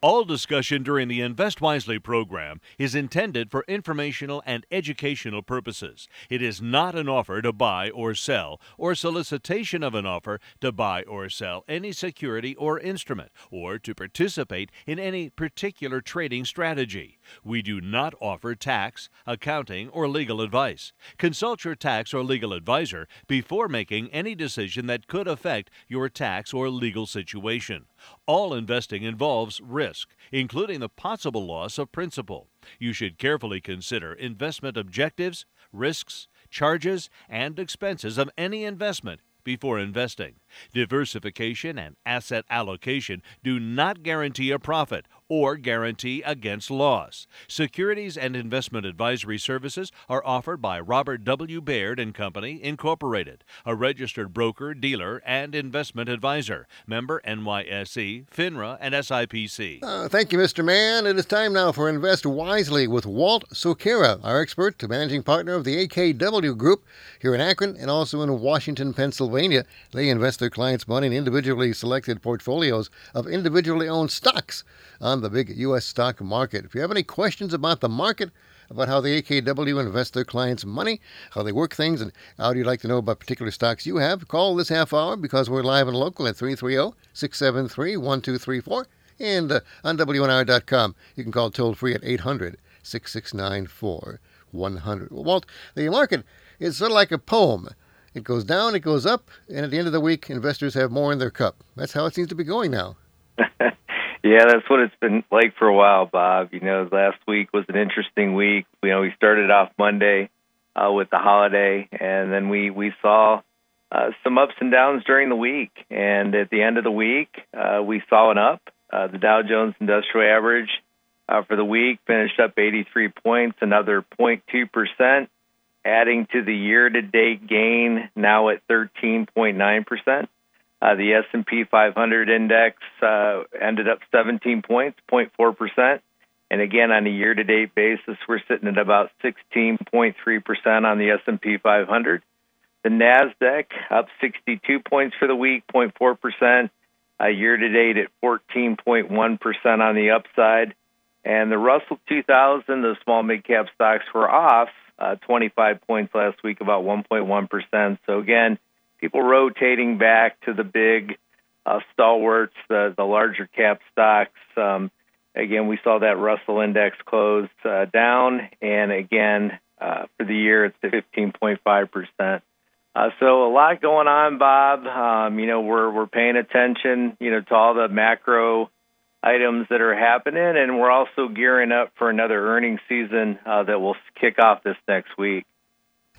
All discussion during the Invest Wisely program is intended for informational and educational purposes. It is not an offer to buy or sell, or solicitation of an offer to buy or sell any security or instrument, or to participate in any particular trading strategy. We do not offer tax, accounting, or legal advice. Consult your tax or legal advisor before making any decision that could affect your tax or legal situation. All investing involves risk, including the possible loss of principal. You should carefully consider investment objectives, risks, charges, and expenses of any investment before investing. Diversification and asset allocation do not guarantee a profit or guarantee against loss. Securities and investment advisory services are offered by Robert W. Baird and Company, Incorporated, a registered broker, dealer, and investment advisor. Member NYSE, FINRA, and SIPC. Uh, thank you, Mr. Mann. It is time now for Invest Wisely with Walt Sokera, our expert, and managing partner of the AKW Group here in Akron and also in Washington, Pennsylvania. They invest their clients' money in individually selected portfolios of individually owned stocks on the big U.S. stock market. If you have any questions about the market, about how the AKW invest their clients' money, how they work things, and how do you'd like to know about particular stocks you have, call this half hour because we're live and local at 330 673 1234. And uh, on WNIR.com, you can call toll free at 800 669 4100. Well, Walt, the market is sort of like a poem. It goes down, it goes up, and at the end of the week, investors have more in their cup. That's how it seems to be going now. Yeah, that's what it's been like for a while, Bob. You know, last week was an interesting week. You know, we started off Monday uh, with the holiday, and then we we saw uh, some ups and downs during the week. And at the end of the week, uh, we saw an up. Uh, the Dow Jones Industrial Average uh, for the week finished up 83 points, another 0.2 percent, adding to the year-to-date gain now at 13.9 percent. Uh, the S&P 500 index uh, ended up 17 points, 0.4 percent, and again on a year-to-date basis, we're sitting at about 16.3 percent on the S&P 500. The Nasdaq up 62 points for the week, 0.4 percent. Uh, year-to-date at 14.1 percent on the upside, and the Russell 2000, the small mid-cap stocks were off uh, 25 points last week, about 1.1 percent. So again people rotating back to the big uh, stalwarts, the, the larger cap stocks. Um, again, we saw that Russell index close uh, down, and again uh, for the year it's 15.5 percent. Uh, so a lot going on, Bob. Um, you know, we're we're paying attention, you know, to all the macro items that are happening, and we're also gearing up for another earnings season uh, that will kick off this next week.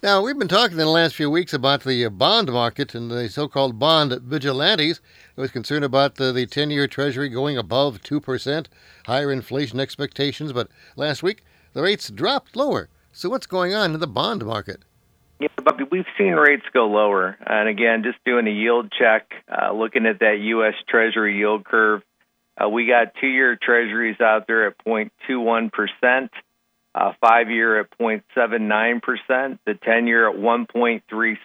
Now, we've been talking in the last few weeks about the uh, bond market and the so called bond vigilantes. I was concerned about the, the 10 year Treasury going above 2%, higher inflation expectations, but last week the rates dropped lower. So, what's going on in the bond market? Yeah, Bobby, we've seen rates go lower. And again, just doing a yield check, uh, looking at that U.S. Treasury yield curve, uh, we got two year Treasuries out there at 0.21% uh, five year at 0.79%, the 10 year at 1.36%,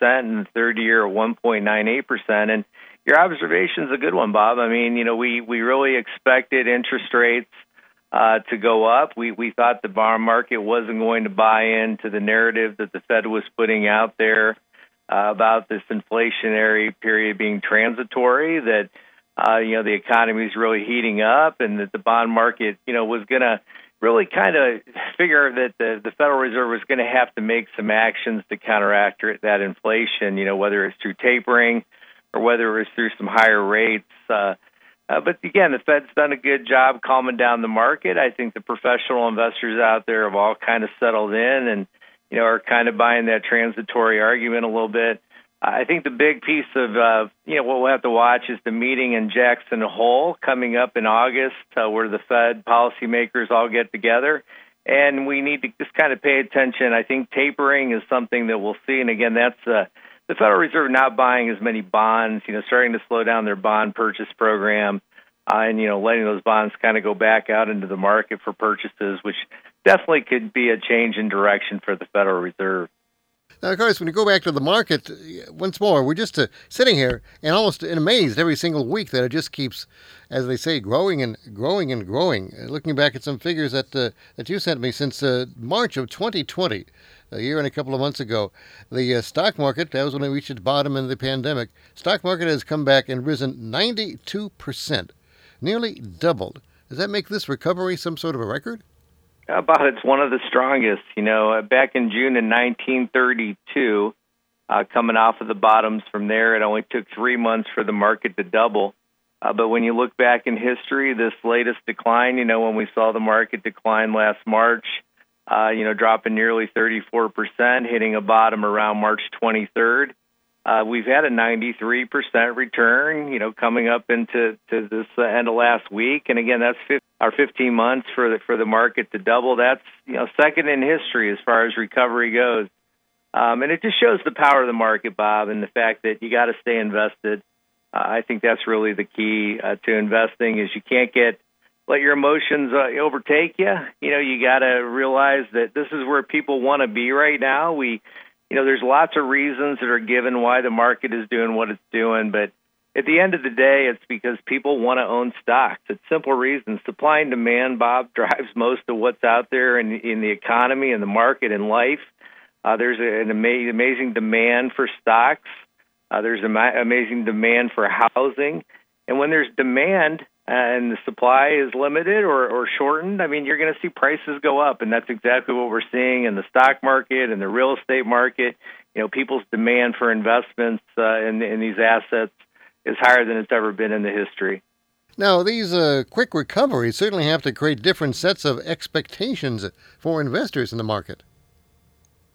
and the 30 year at 1.98%. And your observation is a good one, Bob. I mean, you know, we, we really expected interest rates uh, to go up. We, we thought the bond market wasn't going to buy into the narrative that the Fed was putting out there uh, about this inflationary period being transitory, that, uh, you know, the economy is really heating up and that the bond market, you know, was going to really kind of figure that the, the Federal Reserve was going to have to make some actions to counteract that inflation, you know, whether it's through tapering or whether it was through some higher rates. Uh, uh, but again, the Fed's done a good job calming down the market. I think the professional investors out there have all kind of settled in and, you know, are kind of buying that transitory argument a little bit. I think the big piece of uh, you know what we'll have to watch is the meeting in Jackson Hole coming up in August, uh, where the Fed policymakers all get together, and we need to just kind of pay attention. I think tapering is something that we'll see, and again, that's uh, the Federal Reserve not buying as many bonds, you know, starting to slow down their bond purchase program, uh, and you know, letting those bonds kind of go back out into the market for purchases, which definitely could be a change in direction for the Federal Reserve. Now, of course, when you go back to the market, once more, we're just uh, sitting here and almost amazed every single week that it just keeps, as they say, growing and growing and growing. Uh, looking back at some figures that uh, that you sent me since uh, March of 2020, a year and a couple of months ago, the uh, stock market, that was when it reached its bottom in the pandemic, stock market has come back and risen 92%, nearly doubled. Does that make this recovery some sort of a record? About it's one of the strongest. You know, uh, back in June in 1932, uh, coming off of the bottoms from there, it only took three months for the market to double. Uh, but when you look back in history, this latest decline, you know, when we saw the market decline last March, uh, you know, dropping nearly 34%, hitting a bottom around March 23rd. Uh, we've had a 93% return, you know, coming up into to this uh, end of last week, and again, that's 50, our 15 months for the for the market to double. That's you know second in history as far as recovery goes, um, and it just shows the power of the market, Bob, and the fact that you got to stay invested. Uh, I think that's really the key uh, to investing is you can't get let your emotions uh, overtake you. You know, you got to realize that this is where people want to be right now. We you know, there's lots of reasons that are given why the market is doing what it's doing, but at the end of the day, it's because people want to own stocks. It's simple reasons. Supply and demand, Bob, drives most of what's out there in, in the economy and the market and life. Uh, there's an ama- amazing demand for stocks. Uh, there's an amazing demand for housing. And when there's demand, and the supply is limited or, or shortened, I mean, you're going to see prices go up, and that's exactly what we're seeing in the stock market and the real estate market. You know, people's demand for investments uh, in, in these assets is higher than it's ever been in the history. Now, these uh, quick recoveries certainly have to create different sets of expectations for investors in the market.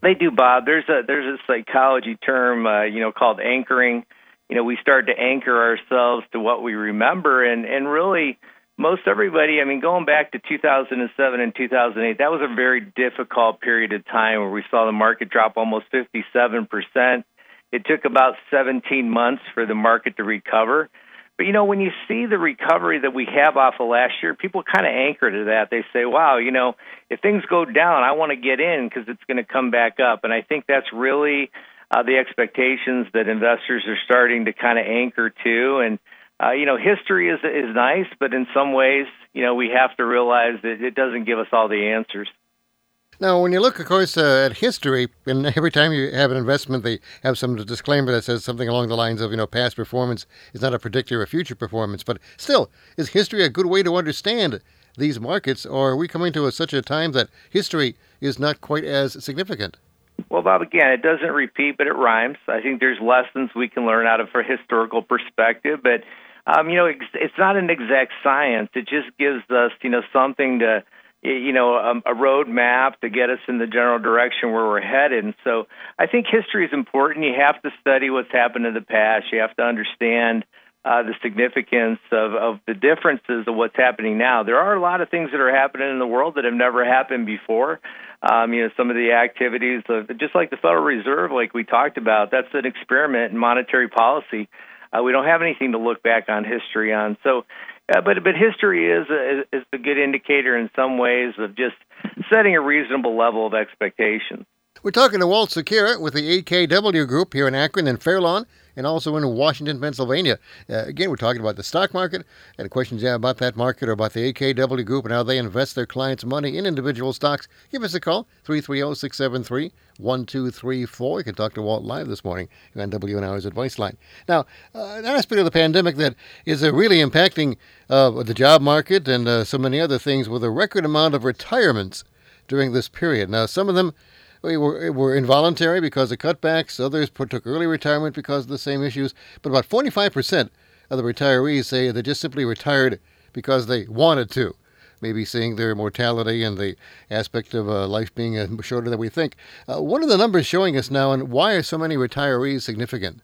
They do, Bob. There's a there's a psychology term, uh, you know, called anchoring you know, we start to anchor ourselves to what we remember. And, and really, most everybody, I mean, going back to 2007 and 2008, that was a very difficult period of time where we saw the market drop almost 57%. It took about 17 months for the market to recover. But you know, when you see the recovery that we have off of last year, people kind of anchor to that. They say, "Wow, you know, if things go down, I want to get in because it's going to come back up." And I think that's really uh, the expectations that investors are starting to kind of anchor to. And uh, you know, history is is nice, but in some ways, you know, we have to realize that it doesn't give us all the answers. Now, when you look, of course, uh, at history, and every time you have an investment, they have some disclaimer that says something along the lines of, you know, past performance is not a predictor of future performance. But still, is history a good way to understand these markets, or are we coming to a, such a time that history is not quite as significant? Well, Bob, again, it doesn't repeat, but it rhymes. I think there's lessons we can learn out of a historical perspective, but um, you know, it's not an exact science. It just gives us, you know, something to, you know, a, a road map to get us in the general direction where we're headed. And so, I think history is important. You have to study what's happened in the past. You have to understand uh, the significance of, of the differences of what's happening now. There are a lot of things that are happening in the world that have never happened before. Um, you know, some of the activities of just like the Federal Reserve, like we talked about, that's an experiment in monetary policy. Uh, we don't have anything to look back on history on. So, uh, but but history is a, is a good indicator in some ways of just setting a reasonable level of expectations. We're talking to Walt Secura with the AKW Group here in Akron and Fairlawn and also in Washington, Pennsylvania. Uh, again, we're talking about the stock market and questions about that market or about the AKW Group and how they invest their clients' money in individual stocks. Give us a call, 330 673 1234. You can talk to Walt live this morning on WNIR's Advice Line. Now, uh, an aspect of the pandemic that is uh, really impacting uh, the job market and uh, so many other things with a record amount of retirements during this period. Now, some of them were, were involuntary because of cutbacks. Others took early retirement because of the same issues. But about 45% of the retirees say they just simply retired because they wanted to. Maybe seeing their mortality and the aspect of uh, life being uh, shorter than we think. Uh, what are the numbers showing us now, and why are so many retirees significant?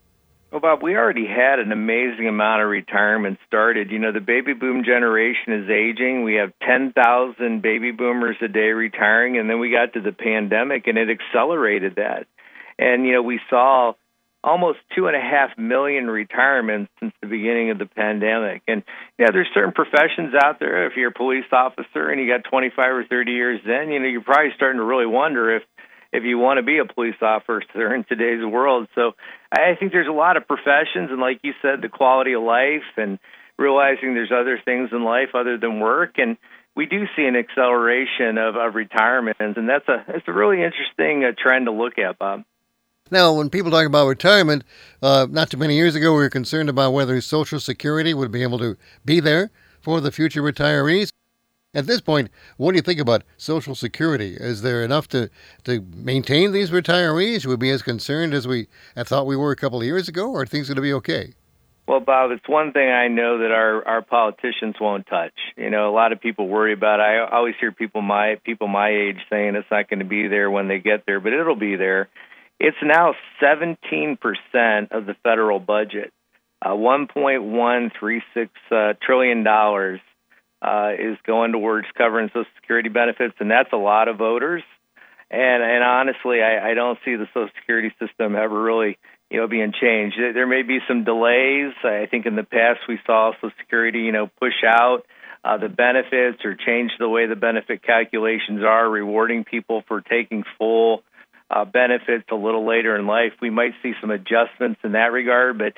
Well, Bob, we already had an amazing amount of retirement started. You know, the baby boom generation is aging. We have 10,000 baby boomers a day retiring, and then we got to the pandemic, and it accelerated that. And, you know, we saw almost two and a half million retirements since the beginning of the pandemic. And yeah, there's certain professions out there. If you're a police officer and you got 25 or 30 years in, you know, you're probably starting to really wonder if if you want to be a police officer in today's world. So I think there's a lot of professions, and like you said, the quality of life and realizing there's other things in life other than work and we do see an acceleration of, of retirements, and that's a it's a really interesting uh, trend to look at, Bob. Now, when people talk about retirement, uh, not too many years ago, we were concerned about whether Social Security would be able to be there for the future retirees. At this point, what do you think about Social Security? Is there enough to, to maintain these retirees? Should we be as concerned as we I thought we were a couple of years ago, or are things going to be okay? Well, Bob, it's one thing I know that our our politicians won't touch. You know, a lot of people worry about. It. I always hear people my people my age saying it's not going to be there when they get there, but it'll be there. It's now 17% of the federal budget. Uh, 1.136 uh, trillion dollars uh, is going towards covering Social Security benefits, and that's a lot of voters. And and honestly, I, I don't see the Social Security system ever really you know, being changed. There may be some delays. I think in the past we saw Social Security, you know, push out uh, the benefits or change the way the benefit calculations are, rewarding people for taking full uh, benefits a little later in life. We might see some adjustments in that regard, but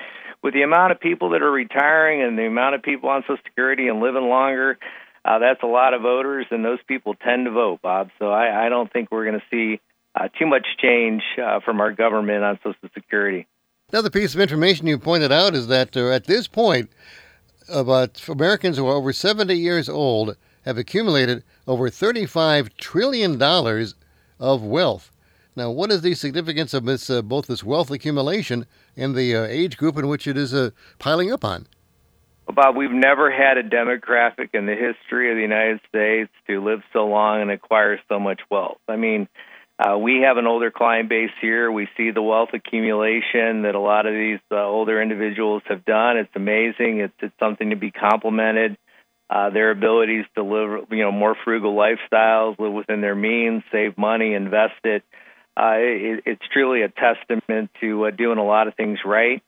with the amount of people that are retiring and the amount of people on Social Security and living longer, uh, that's a lot of voters, and those people tend to vote, Bob. So I, I don't think we're going to see uh, too much change uh, from our government on Social Security. Another piece of information you pointed out is that uh, at this point, about Americans who are over 70 years old have accumulated over $35 trillion of wealth. Now, what is the significance of this, uh, both this wealth accumulation and the uh, age group in which it is uh, piling up on? Well, Bob, we've never had a demographic in the history of the United States to live so long and acquire so much wealth. I mean, uh, we have an older client base here. We see the wealth accumulation that a lot of these uh, older individuals have done. It's amazing. It's, it's something to be complimented. Uh, their abilities to live, you know, more frugal lifestyles, live within their means, save money, invest it. Uh, it it's truly a testament to uh, doing a lot of things right.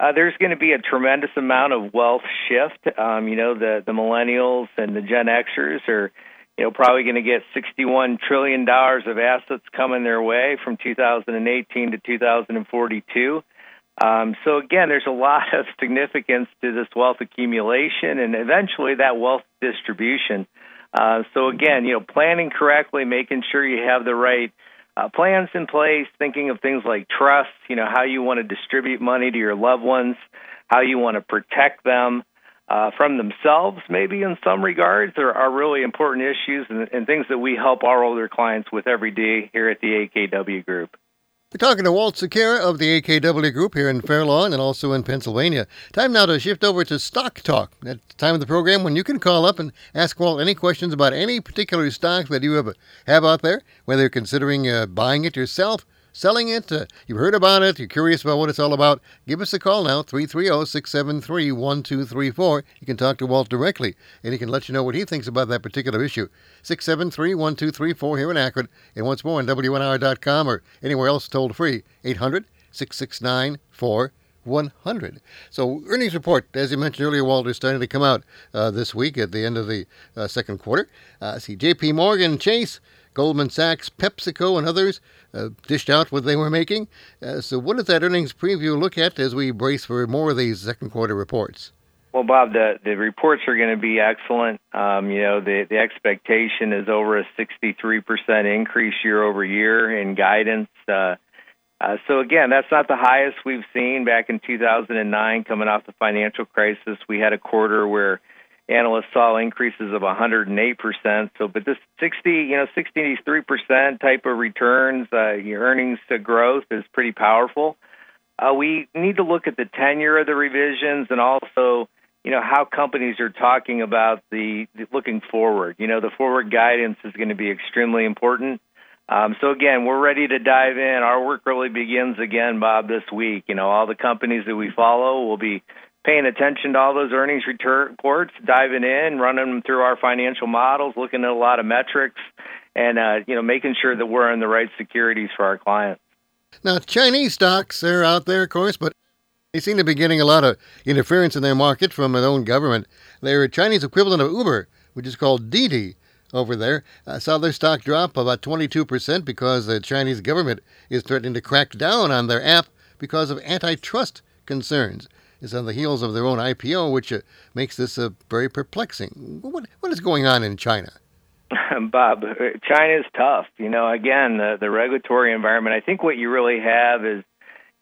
Uh, there's going to be a tremendous amount of wealth shift. Um, you know, the the millennials and the Gen Xers are you know, probably going to get $61 trillion of assets coming their way from 2018 to 2042. Um, so again, there's a lot of significance to this wealth accumulation and eventually that wealth distribution. Uh, so again, you know, planning correctly, making sure you have the right uh, plans in place, thinking of things like trust, you know, how you want to distribute money to your loved ones, how you want to protect them uh, from themselves, maybe in some regards, are, are really important issues and, and things that we help our older clients with every day here at the AKW Group. We're talking to Walt Sakara of the AKW Group here in Fairlawn and also in Pennsylvania. Time now to shift over to Stock Talk. That's the time of the program when you can call up and ask Walt any questions about any particular stock that you have, have out there, whether you're considering uh, buying it yourself selling it, uh, you've heard about it, you're curious about what it's all about, give us a call now, 330 673 1234. You can talk to Walt directly, and he can let you know what he thinks about that particular issue. 673 1234 here in Akron, and once more on WNIR.com or anywhere else toll free, 800 669 100. So, earnings report, as you mentioned earlier, Walter, is starting to come out uh, this week at the end of the uh, second quarter. See, JP Morgan, Chase, Goldman Sachs, PepsiCo, and others uh, dished out what they were making. Uh, so, what does that earnings preview look at as we brace for more of these second quarter reports? Well, Bob, the, the reports are going to be excellent. Um, you know, the, the expectation is over a 63% increase year over year in guidance. Uh, uh, so again, that's not the highest we've seen back in 2009, coming off the financial crisis. We had a quarter where analysts saw increases of 108%. So, but this 60, you know, 63% type of returns, uh, your earnings to growth is pretty powerful. Uh, we need to look at the tenure of the revisions and also, you know, how companies are talking about the, the looking forward. You know, the forward guidance is going to be extremely important. Um, so again, we're ready to dive in. Our work really begins again, Bob, this week. You know, all the companies that we follow will be paying attention to all those earnings reports, diving in, running them through our financial models, looking at a lot of metrics, and uh, you know making sure that we're in the right securities for our clients. Now, Chinese stocks are out there, of course, but they seem to be getting a lot of interference in their market from their own government. Their Chinese equivalent of Uber, which is called Didi, over there. I saw their stock drop about 22% because the Chinese government is threatening to crack down on their app because of antitrust concerns. It's on the heels of their own IPO, which uh, makes this uh, very perplexing. What, what is going on in China? Bob, China is tough. You know, again, the, the regulatory environment. I think what you really have is,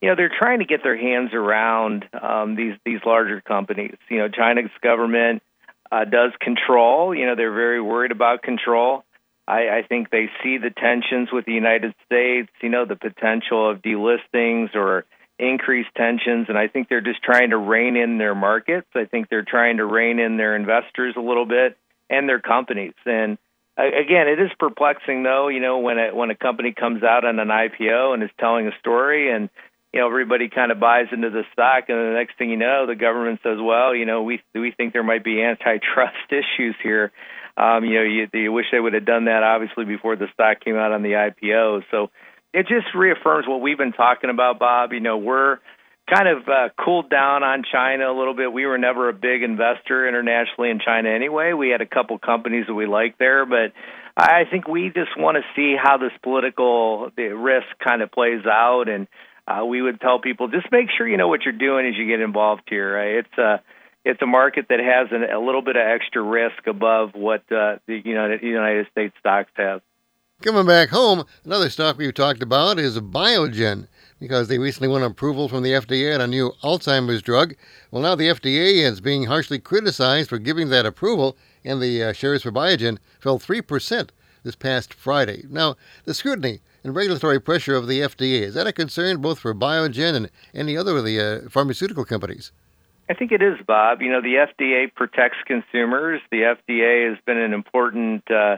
you know, they're trying to get their hands around um, these these larger companies. You know, China's government uh, does control. You know, they're very worried about control. I, I think they see the tensions with the United States. You know, the potential of delistings or increased tensions, and I think they're just trying to rein in their markets. I think they're trying to rein in their investors a little bit and their companies. And again, it is perplexing though. You know, when a when a company comes out on an IPO and is telling a story, and you know everybody kind of buys into the stock, and the next thing you know, the government says, "Well, you know, we we think there might be antitrust issues here." Um, you know, you, you wish they would have done that obviously before the stock came out on the IPO. So it just reaffirms what we've been talking about, Bob. You know, we're kind of uh, cooled down on China a little bit. We were never a big investor internationally in China anyway. We had a couple companies that we liked there, but I think we just want to see how this political the risk kind of plays out and uh, we would tell people just make sure you know what you're doing as you get involved here. Right? It's a it's a market that has an, a little bit of extra risk above what uh, the United United States stocks have. Coming back home, another stock we've talked about is Biogen because they recently won approval from the FDA on a new Alzheimer's drug. Well, now the FDA is being harshly criticized for giving that approval, and the uh, shares for Biogen fell 3% this past Friday. Now, the scrutiny and regulatory pressure of the FDA. Is that a concern both for Biogen and any other of the uh, pharmaceutical companies? I think it is, Bob. You know, the FDA protects consumers. The FDA has been an important, uh,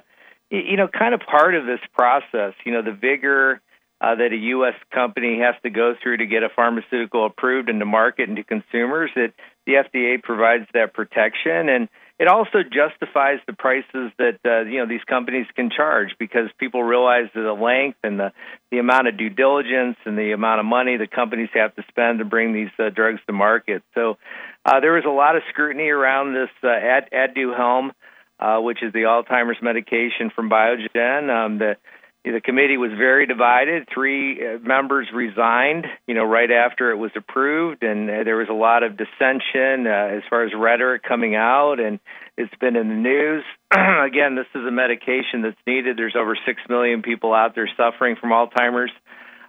you know, kind of part of this process. You know, the vigor uh, that a U.S. company has to go through to get a pharmaceutical approved and to market and to consumers, that the FDA provides that protection. And it also justifies the prices that uh, you know these companies can charge because people realize the length and the the amount of due diligence and the amount of money the companies have to spend to bring these uh, drugs to market. So uh, there was a lot of scrutiny around this uh, Ad, Aduhelm, uh, which is the Alzheimer's medication from Biogen. Um, the the committee was very divided. Three uh, members resigned, you know, right after it was approved, and uh, there was a lot of dissension uh, as far as rhetoric coming out, and it's been in the news. Again, this is a medication that's needed. There's over six million people out there suffering from Alzheimer's.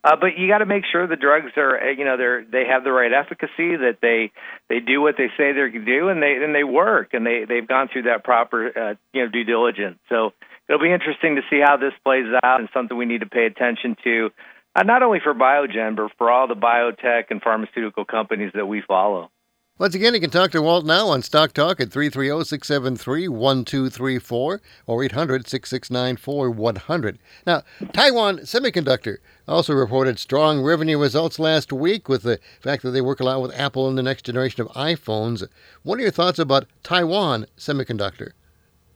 Uh, but you got to make sure the drugs are, uh, you know, they're they have the right efficacy, that they they do what they say they can do, and they and they work, and they they've gone through that proper, uh, you know, due diligence. So it'll be interesting to see how this plays out and something we need to pay attention to, uh, not only for Biogen, but for all the biotech and pharmaceutical companies that we follow. Once again, you can talk to Walt now on Stock Talk at 330 673 1234 or 800 669 4100. Now, Taiwan Semiconductor also reported strong revenue results last week with the fact that they work a lot with Apple in the next generation of iPhones. What are your thoughts about Taiwan Semiconductor?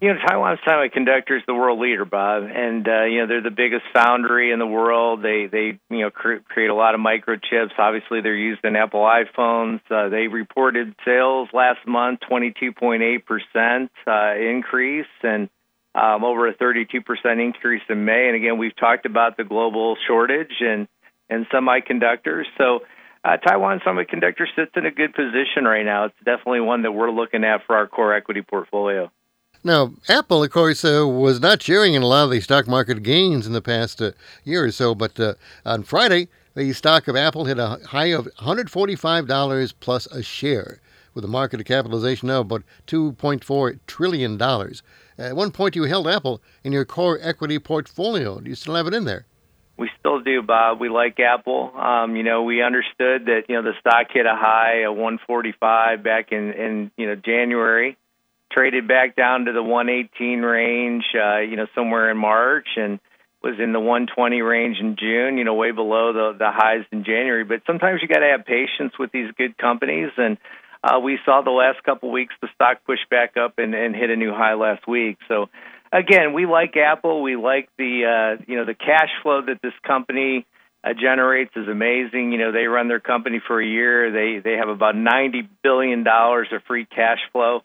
You know, Taiwan Semiconductor is the world leader, Bob, and uh, you know they're the biggest foundry in the world. They they you know cre- create a lot of microchips. Obviously, they're used in Apple iPhones. Uh, they reported sales last month, twenty two point eight percent uh, increase, and um, over a thirty two percent increase in May. And again, we've talked about the global shortage and and semiconductors. So. Uh, Taiwan Semiconductor sits in a good position right now. It's definitely one that we're looking at for our core equity portfolio. Now, Apple, of course, uh, was not sharing in a lot of the stock market gains in the past uh, year or so, but uh, on Friday, the stock of Apple hit a high of $145 plus a share, with a market capitalization now about $2.4 trillion. At one point, you held Apple in your core equity portfolio. Do you still have it in there? We still do, Bob. We like Apple. Um, you know, we understood that you know the stock hit a high of 145 back in in you know January traded back down to the 118 range, uh, you know, somewhere in March, and was in the 120 range in June. You know, way below the the highs in January. But sometimes you got to have patience with these good companies, and uh, we saw the last couple weeks the stock push back up and, and hit a new high last week. So again, we like Apple. We like the uh, you know the cash flow that this company uh, generates is amazing. You know, they run their company for a year. They they have about ninety billion dollars of free cash flow.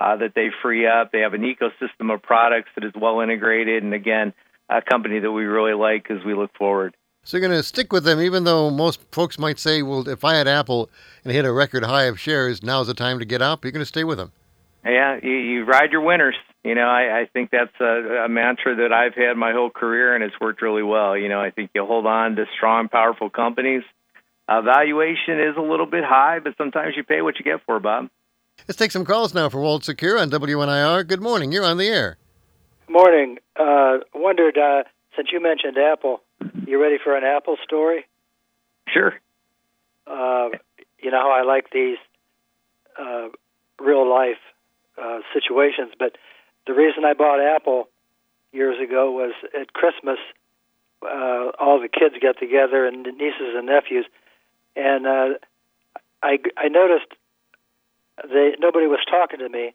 Uh, that they free up. They have an ecosystem of products that is well integrated, and again, a company that we really like as we look forward. So you're going to stick with them, even though most folks might say, "Well, if I had Apple and hit a record high of shares, now's the time to get out." But You're going to stay with them. Yeah, you, you ride your winners. You know, I, I think that's a, a mantra that I've had my whole career, and it's worked really well. You know, I think you hold on to strong, powerful companies. Uh, valuation is a little bit high, but sometimes you pay what you get for, Bob. Let's take some calls now for Walt Secure on WNIR. Good morning. You're on the air. Morning. Uh, wondered, uh, since you mentioned Apple, you ready for an Apple story? Sure. Uh, you know how I like these uh, real life uh, situations, but the reason I bought Apple years ago was at Christmas. Uh, all the kids got together and the nieces and nephews, and uh, I I noticed they nobody was talking to me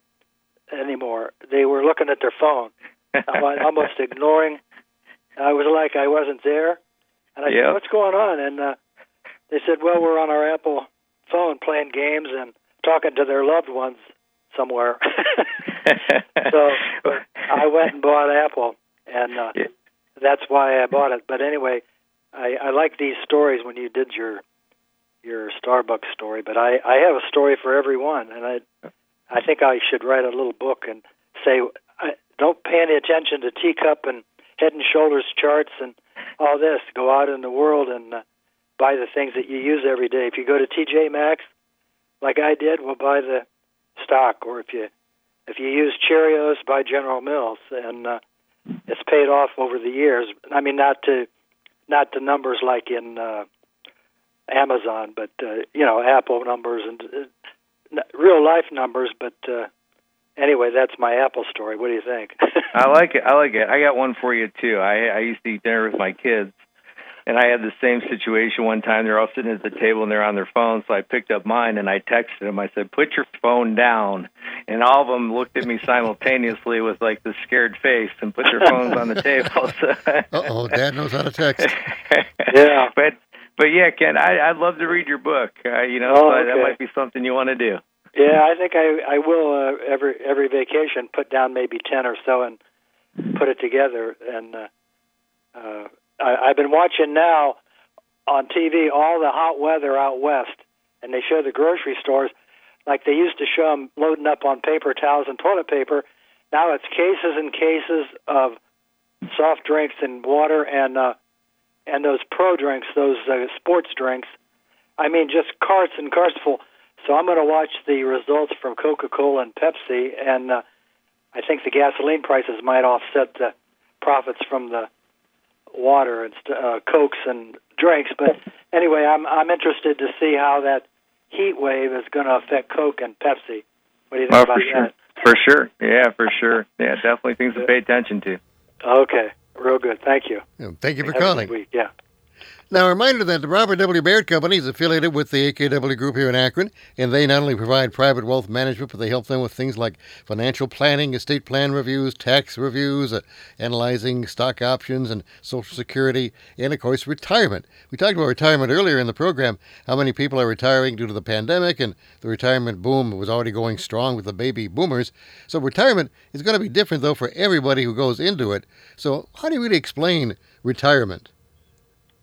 anymore. They were looking at their phone, almost ignoring. I was like I wasn't there, and I yep. said, "What's going on?" And uh, they said, "Well, we're on our Apple phone playing games and talking to their loved ones somewhere." so I went and bought Apple, and uh, yeah. that's why I bought it. But anyway, I, I like these stories when you did your your Starbucks story. But I I have a story for everyone, and I I think I should write a little book and say I, don't pay any attention to teacup and head and shoulders charts and all this. Go out in the world and uh, buy the things that you use every day. If you go to TJ Maxx, like I did, we'll buy the stock. Or if you if you use Cheerios, buy General Mills, and uh, it's paid off over the years. I mean, not to not the numbers like in uh, Amazon, but uh, you know, Apple numbers and uh, real life numbers. But uh, anyway, that's my Apple story. What do you think? I like it. I like it. I got one for you too. I I used to eat dinner with my kids, and I had the same situation one time. They're all sitting at the table and they're on their phones. So I picked up mine and I texted them. I said, "Put your phone down." And all of them looked at me simultaneously with like the scared face and put their phones on the table. uh oh, Dad knows how to text. yeah, but but yeah, Ken, I, I'd love to read your book. Uh, you know, Oh, okay. that might be something you want to do. yeah. I think I I will uh, every every vacation put down maybe ten or so and put it together. And uh, uh, I, I've been watching now on TV all the hot weather out west, and they show the grocery stores like they used to show them loading up on paper towels and toilet paper. Now it's cases and cases of soft drinks and water and uh, and those pro drinks, those uh, sports drinks. I mean, just carts and carts full. So I'm going to watch the results from Coca-Cola and Pepsi, and uh, I think the gasoline prices might offset the profits from the water and uh, cokes and drinks. But anyway, I'm I'm interested to see how that heat wave is going to affect Coke and Pepsi. What do you think Oh, about for sure. that? For sure. Yeah, for sure. Yeah, definitely things to pay attention to. Okay, real good. Thank you. Yeah, Thank you for Have calling. Yeah. Now, a reminder that the Robert W. Baird Company is affiliated with the AKW Group here in Akron, and they not only provide private wealth management, but they help them with things like financial planning, estate plan reviews, tax reviews, uh, analyzing stock options and Social Security, and of course, retirement. We talked about retirement earlier in the program, how many people are retiring due to the pandemic, and the retirement boom was already going strong with the baby boomers. So, retirement is going to be different, though, for everybody who goes into it. So, how do you really explain retirement?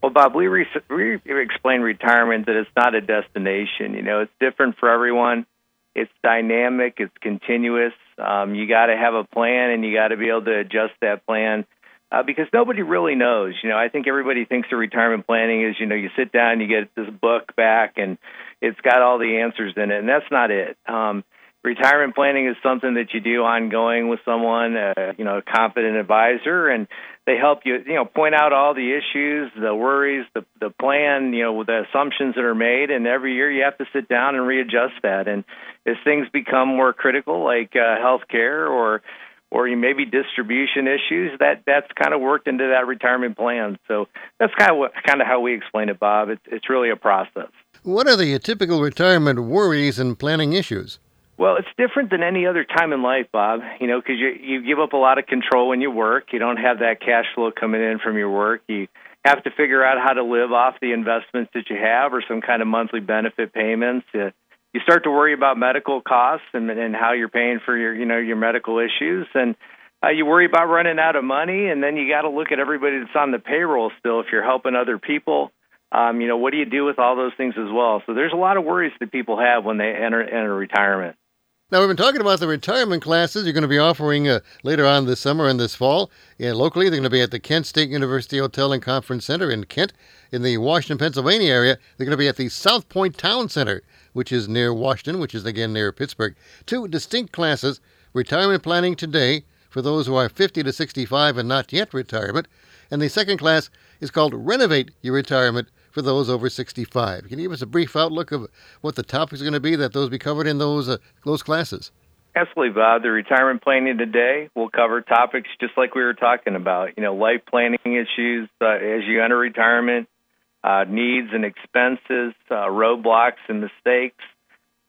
Well, Bob, we, re- we explain retirement that it's not a destination. You know, it's different for everyone. It's dynamic. It's continuous. Um, you got to have a plan, and you got to be able to adjust that plan uh, because nobody really knows. You know, I think everybody thinks of retirement planning is you know you sit down, you get this book back, and it's got all the answers in it, and that's not it. Um, retirement planning is something that you do ongoing with someone, uh, you know, a competent advisor, and they help you, you know, point out all the issues, the worries, the the plan, you know, the assumptions that are made, and every year you have to sit down and readjust that. And as things become more critical, like uh, healthcare or or maybe distribution issues, that that's kind of worked into that retirement plan. So that's kind of what, kind of how we explain it, Bob. It's it's really a process. What are the typical retirement worries and planning issues? Well, it's different than any other time in life, Bob. You know, because you you give up a lot of control when you work. You don't have that cash flow coming in from your work. You have to figure out how to live off the investments that you have, or some kind of monthly benefit payments. Uh, you start to worry about medical costs and, and how you're paying for your you know your medical issues and uh, you worry about running out of money and then you got to look at everybody that's on the payroll still if you're helping other people um, you know what do you do with all those things as well so there's a lot of worries that people have when they enter enter retirement now, we've been talking about the retirement classes you're going to be offering uh, later on this summer and this fall. Yeah, locally, they're going to be at the Kent State University Hotel and Conference Center in Kent. In the Washington, Pennsylvania area, they're going to be at the Southpointe Town Center, which is near Washington, which is again near Pittsburgh. Two distinct classes retirement planning today for those who are 50 to 65 and not yet retirement. And the second class is called Renovate Your Retirement for those over 65. Can you give us a brief outlook of what the topics are going to be that those be covered in those uh, those classes? Absolutely, Bob. The retirement planning today will cover topics just like we were talking about. You know, life planning issues uh, as you enter retirement, uh, needs and expenses, uh, roadblocks and mistakes,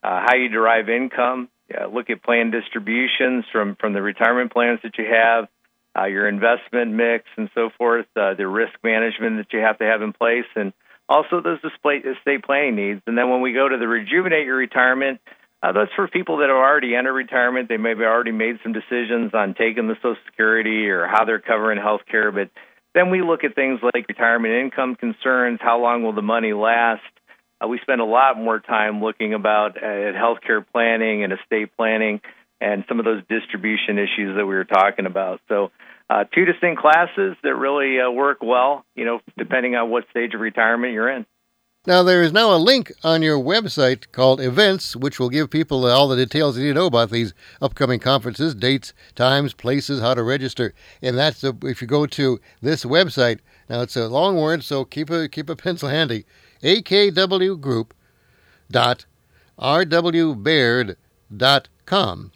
uh, how you derive income. look at plan distributions from from the retirement plans that you have, uh, your investment mix, and so forth. Uh, the risk management that you have to have in place, and also those display, estate planning needs. And then when we go to the rejuvenate your retirement, uh, that's for people that have already entered retirement. They maybe already made some decisions on taking the Social Security or how they're covering health care. But then we look at things like retirement income concerns. How long will the money last? Uh, we spend a lot more time looking about uh, at healthcare planning and estate planning and some of those distribution issues that we were talking about. So uh, two distinct classes that really uh, work well, you know, depending on what stage of retirement you're in. Now, there is now a link on your website called Events, which will give people all the details they need to know about these upcoming conferences, dates, times, places, how to register. And that's a, if you go to this website. Now, it's a long word, so keep a, keep a pencil handy. akwgroup.rwbaird.com.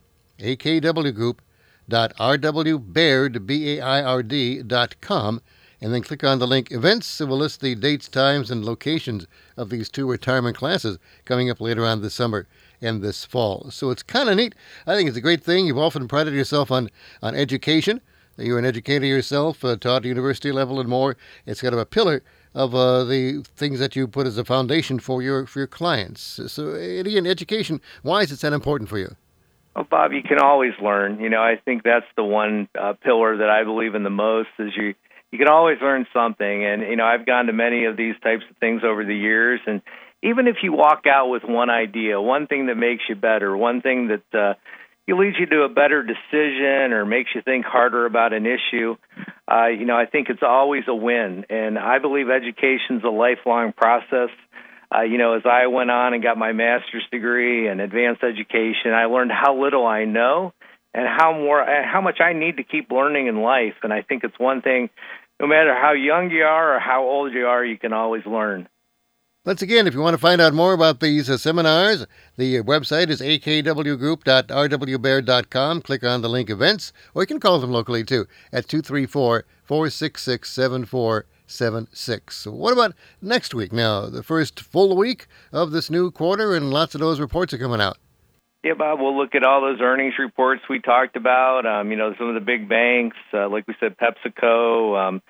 akwgroup www.rwbaird.com and then click on the link Events. It will list the dates, times, and locations of these two retirement classes coming up later on this summer and this fall. So it's kind of neat. I think it's a great thing. You've often prided yourself on, on education. You're an educator yourself, uh, taught university level and more. It's kind of a pillar of uh, the things that you put as a foundation for your for your clients. So, again, education. Why is it that important for you? Well, Bob, you can always learn. You know, I think that's the one uh, pillar that I believe in the most is you you can always learn something. And you know, I've gone to many of these types of things over the years, and even if you walk out with one idea, one thing that makes you better, one thing that uh, leads you to a better decision or makes you think harder about an issue. Uh, you know, I think it's always a win, and I believe education's a lifelong process uh, you know, as I went on and got my master's degree in advanced education, I learned how little I know and how more how much I need to keep learning in life. And I think it's one thing, no matter how young you are or how old you are, you can always learn. Once again, if you want to find out more about these uh, seminars, the website is akwgroup.rwbaird.com. Click on the link events, or you can call them locally too at 234 466 seven six. What about next week? Now, the first full week of this new quarter, and lots of those reports are coming out. Yeah, Bob, we'll look at all those earnings reports we talked about. Um, you know, some of the big banks, uh, like we said, PepsiCo, um,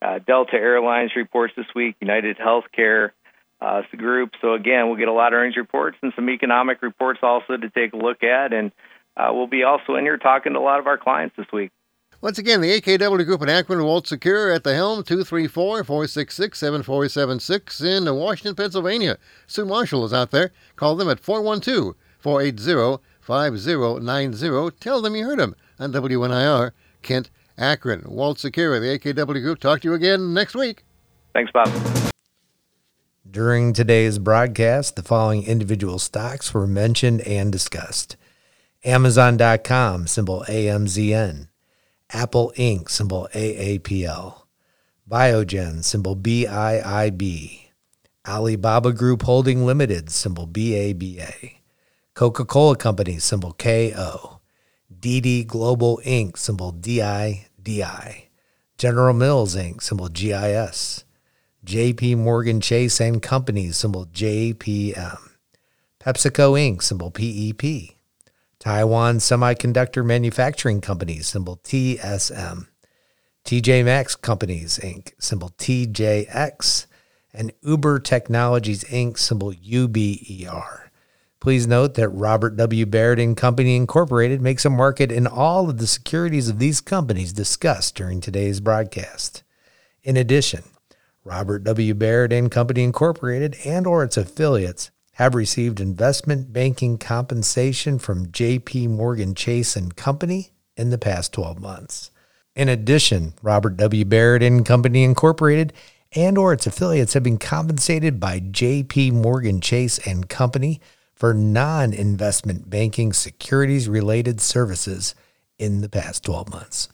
uh, Delta Airlines reports this week, United Healthcare uh, group. So again, we'll get a lot of earnings reports and some economic reports also to take a look at, and uh, we'll be also in here talking to a lot of our clients this week. Once again, the AKW Group in Akron, Walt Secure at the helm, 234 466 7476 in Washington, Pennsylvania. Sue Marshall is out there. Call them at 412 480 5090. Tell them you heard them on WNIR, Kent, Akron. Walt Secure, the AKW Group. Talk to you again next week. Thanks, Bob. During today's broadcast, the following individual stocks were mentioned and discussed Amazon.com, symbol AMZN. Apple Inc., symbol AAPL, Biogen, symbol BIIB, Alibaba Group Holding Limited, symbol BABA, Coca Cola Company, symbol KO, DiDi Global Inc., symbol DIDI, General Mills Inc., symbol GIS, JP Morgan Chase and Company, symbol JPM, PepsiCo Inc., symbol PEP, Taiwan Semiconductor Manufacturing Company, symbol TSM, TJ Maxx Companies, Inc., symbol TJX, and Uber Technologies, Inc., symbol UBER. Please note that Robert W. Baird and Company Incorporated makes a market in all of the securities of these companies discussed during today's broadcast. In addition, Robert W. Baird and Company Incorporated and or its affiliates have received investment banking compensation from JP Morgan Chase and Company in the past 12 months. In addition, Robert W. Baird and Company Incorporated and or its affiliates have been compensated by JP Morgan Chase and Company for non investment banking securities related services in the past 12 months.